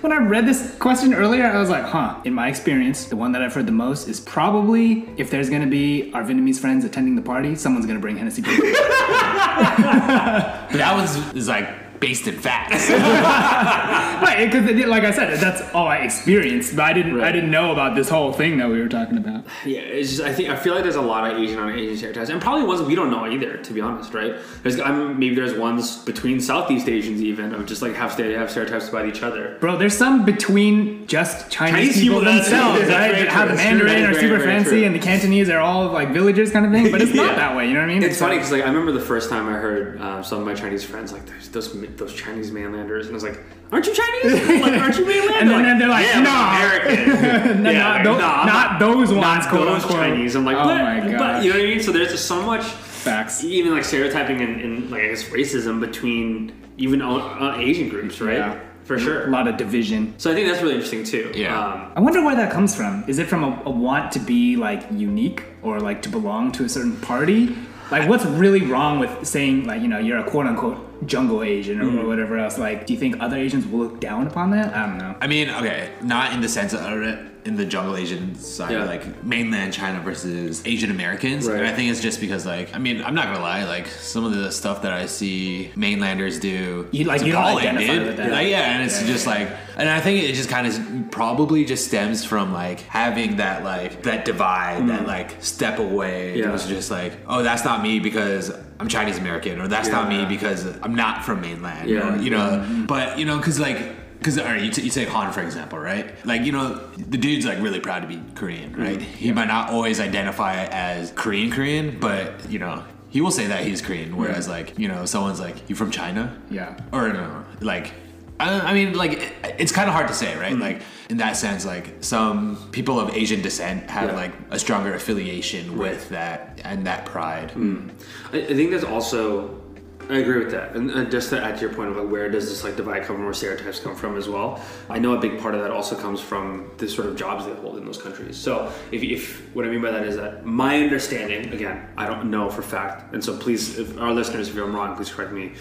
when I read this question earlier, I was like, huh. In my experience, the one that I've heard the most is probably if there's gonna be our Vietnamese friends attending the party, someone's gonna bring Hennessy. That one's is like based in facts. right? Because like I said, that's all I experienced, but I didn't I didn't know about this whole thing that we were talking about. Yeah, it's just I think I feel like there's a lot of Asian on Asian stereotypes, and probably ones we don't know either. To be honest, right? There's I'm, maybe there's ones between Southeast Asians even of just like have they have stereotypes about each other. Bro, there's some between just Chinese, Chinese people, people, themselves, that's right? very How the That's true. That Mandarin is are super very fancy true. and the Cantonese are all like villagers kind of thing, but it's not that way. You know what I mean? It's funny because like I remember the first time I heard uh, some of my Chinese friends like there's those those Chinese mainlanders, and I was like, "Aren't you Chinese? like, aren't you mainland?" And then they're like, yeah, I'm "Nah." American. No, yeah, not like, tho- nah, not those ones, not quote those unquote. Chinese. I'm like, Oh but, my but you know what I mean? So there's just so much Facts. even like stereotyping and, and like I guess racism between even uh, Asian groups, right? Yeah. For sure. A lot of division. So I think that's really interesting too. Yeah. Um, I wonder where that comes from. Is it from a, a want to be like unique or like to belong to a certain party? Like, what's really wrong with saying like you know you're a quote unquote jungle Asian or, Mm. or whatever else? Like, do you think other Asians will look down upon that? I don't know. I mean, okay, not in the sense of it in the jungle Asian side, Yeah. like mainland China versus Asian Americans. Right. And I think it's just because, like, I mean, I'm not gonna lie, like some of the stuff that I see mainlanders do, You- like, it's you don't identify dude. with that. Like, yeah, and it's Yeah, just yeah. like, and I think it just kind of probably just stems from like having that like that divide, that like step away. It Yeah. was just like, oh, that's not me because I'm Chinese American, or that's not me because I'm not from mainland, Yeah. or you know. Mm-hmm. But you know, because like. Because all right, you, t- you take Han for example, right? Like you know, the dude's like really proud to be Korean, right? Mm-hmm. He might not always identify as Korean Korean, but you know, he will say that he's Korean. Whereas like you know, someone's like, "You from China?" Yeah. or no, like I, mean like it, it's kind of hard to say right? Mm-hmm. Like in that sense like some people of asian descent have Yeah. like a stronger affiliation with that and that pride. Mm. I, I think there's also I agree with that, and, and just to add to your point of like where does this like divide come from, or stereotypes come from as well. I know a big part of that also comes from the sort of jobs they hold in those countries. So if, if what I mean by that is that my understanding, again, I don't know for fact, and so please, if our listeners, if I'm wrong, please correct me.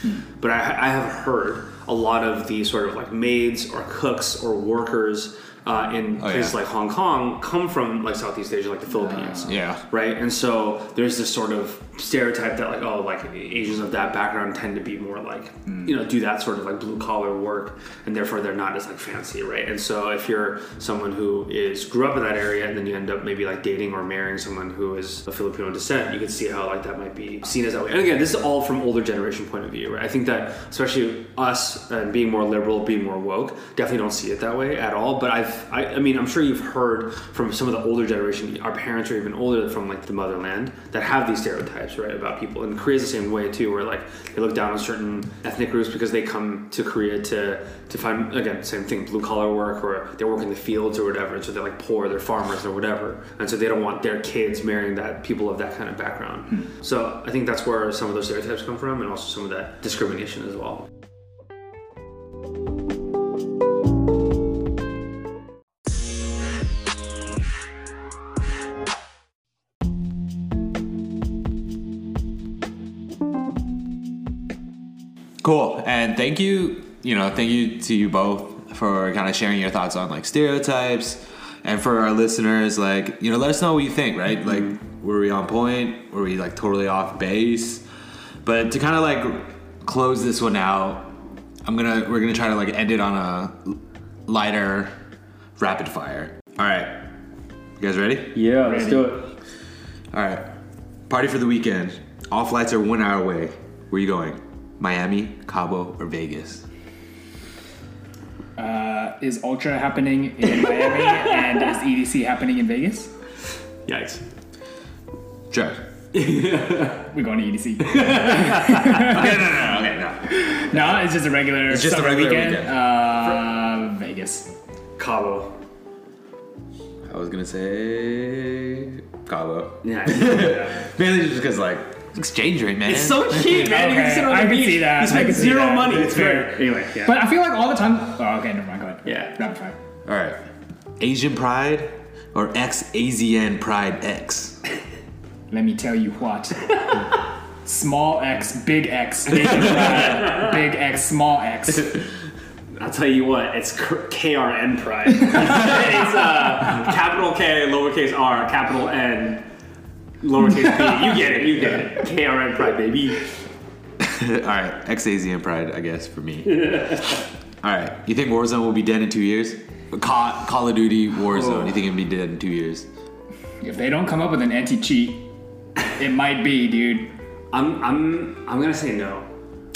But I, I have heard a lot of the sort of like maids or cooks or workers. Uh, in Oh, places yeah. like Hong Kong, come from like Southeast Asia, like the Philippines yeah right? And so there's this sort of stereotype that like oh like Asians of that background tend to be more like mm. you know do that sort of like blue collar work, and therefore they're not as like fancy, right? And so if you're someone who is grew up in that area and then you end up maybe like dating or marrying someone who is of Filipino descent, you can see how like that might be seen as that way. And again, this is all from older generation point of view, right? I think that especially us and being more liberal, being more woke, definitely don't see it that way at all. But I've I, I mean I'm sure you've heard from some of the older generation, our parents are even older from like the motherland that have these stereotypes, right, about people. And Korea's the same way too, where like they look down on certain ethnic groups because they come to Korea to to find again same thing, blue collar work or they work in the fields or whatever. And so they're like poor, they're farmers or whatever, and so they don't want their kids marrying that people of that kind of background. Hmm. So I think that's where some of those stereotypes come from, and also some of that discrimination as well. Cool. And thank you you know thank you to you both for kind of sharing your thoughts on like stereotypes. And for our listeners like you know let us know what you think right? Like mm-hmm. were we on point? Were we like totally off base? But to kind of like close this one out i'm gonna we're gonna try to like end it on a lighter rapid fire. All right. You guys ready? Yeah, let's do it. all right. Party for the weekend. All flights are one hour away. Where you going miami cabo or vegas Uh, is Ultra happening in Miami and is EDC happening in Vegas? Yikes. Sure. We're going to EDC. Okay, no, no, no, okay, no. no, it's just a regular. It's just a regular weekend. weekend. Uh, Vegas. Cabo. I was gonna say Cabo. Yeah. Mainly just because like exchange rate, man. It's so cheap, man. you Okay, can sit on the I can beach. see that. You I spend can see zero that. money. It's It's fair. fair. Anyway, yeah. But I feel like all the time. Oh, okay, never mind. Go ahead. Yeah. Rapid fire. All right. Asian Pride or ex AZN Pride X. Let me tell you what. small X, big X, big, pride, big X, small X. I'll tell you what, it's KRN Pride. it's uh, capital K, lowercase r, capital N, lowercase p. You get it, you get it. KRN Pride, baby. All right, ex AZN Pride, I guess for me. All right, you think Warzone will be dead in two years? Call, Call of Duty Warzone. You think it'll be dead in two years? If they don't come up with an anti-cheat, it might be, dude. I'm, I'm, I'm gonna say no.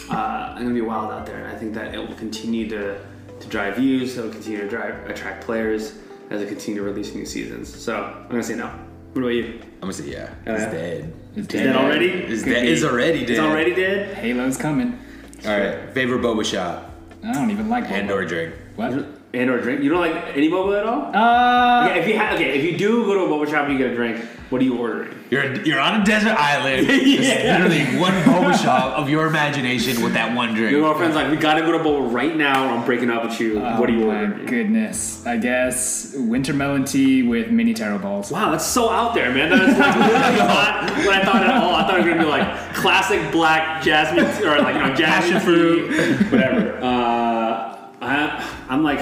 Uh, I'm gonna be wild out there, and I think that it will continue to, to drive views. It will continue to drive attract players as it continue to release new seasons. So I'm gonna say no. What about you? I'm gonna say yeah. Oh, It's yeah? dead. It's dead, that already? It's Could dead. be. It's already dead. It's already dead. Halo's coming. All right. Favorite boba shop I don't even like and or drink. What? And or drink. You don't like any boba at all? Uh, Okay, if you ha- okay, if you do go to a boba shop and you get a drink, what are you ordering? You're you're on a desert island. There's literally one boba shop of your imagination with that one drink. Your girlfriend's like, we gotta go to boba right now, or I'm breaking up with you. what are you oh my ordering? goodness. I guess winter melon tea with mini taro balls. Wow, that's so out there, man. That is like literally not what I thought at all. I thought it was gonna be like classic black jasmine tea, or like you know jasmine Passion fruit, whatever. Uh, I, I'm like,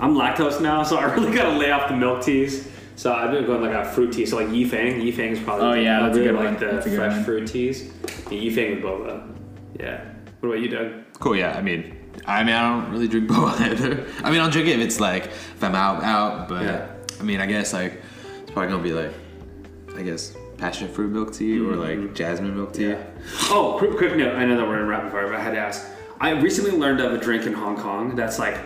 I'm lactose now, so I really gotta lay off the milk teas. So I've been going like a fruit tea. So like Yifang, Yifang is probably Oh, yeah, I that's a really good like one. the That's a good fresh one. fruit teas. Yeah, Yifang with boba. Yeah. What about you, Doug? Cool. Yeah. I mean, I mean, I don't really drink boba either. I mean, I'll drink it if it's like if I'm out, out. But Yeah. I mean, I guess like it's probably gonna be like, I guess passion fruit milk tea or mm-hmm. like jasmine milk tea. Oh, quick, quick note. I know that we're in rapid fire, but I had to ask. I recently learned of a drink in Hong Kong that's like,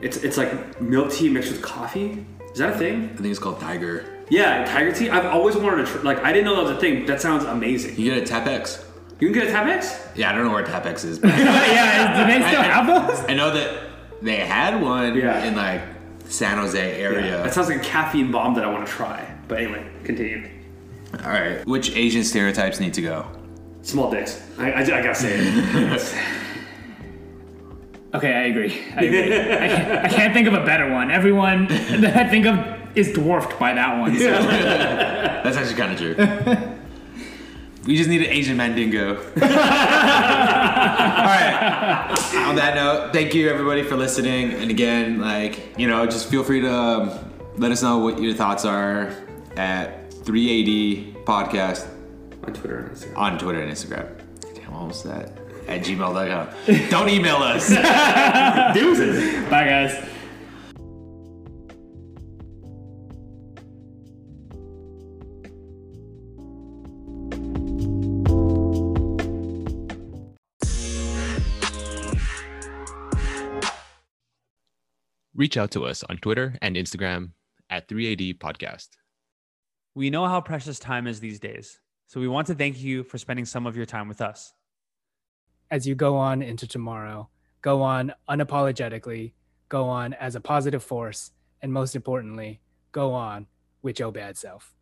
it's it's like milk tea mixed with coffee. Is that a thing? I think it's called Tiger. Yeah, tiger tea. I've always wanted to tr- like. I didn't know that was a thing. That sounds amazing. You get a Tapex. You can get a Tapex. Yeah, I don't know where Tapex is, but yeah, do they still have those? I know that they had one Yeah. in like San Jose area. That sounds like a caffeine bomb that I want to try. But anyway, continue. All right, which Asian stereotypes need to go? Small dicks. I, I, I gotta say it. Okay, I agree. I agree. I, can't, I can't think of a better one. Everyone that I think of is dwarfed by that one. So. That's actually kind of true. we just need an Asian Mandingo. All right. On that note, thank you everybody for listening. And again, like you know, just feel free to um, let us know what your thoughts are at 380 podcast On Twitter and Instagram. on Twitter and Instagram. Damn, what was that? At gmail.com. Don't email us. Deuces. Bye, guys. Reach out to us on Twitter and Instagram at 3AD Podcast. We know how precious time is these days, so we want to thank you for spending some of your time with us. As you go on into tomorrow, go on unapologetically, go on as a positive force, and most importantly, go on with your bad self.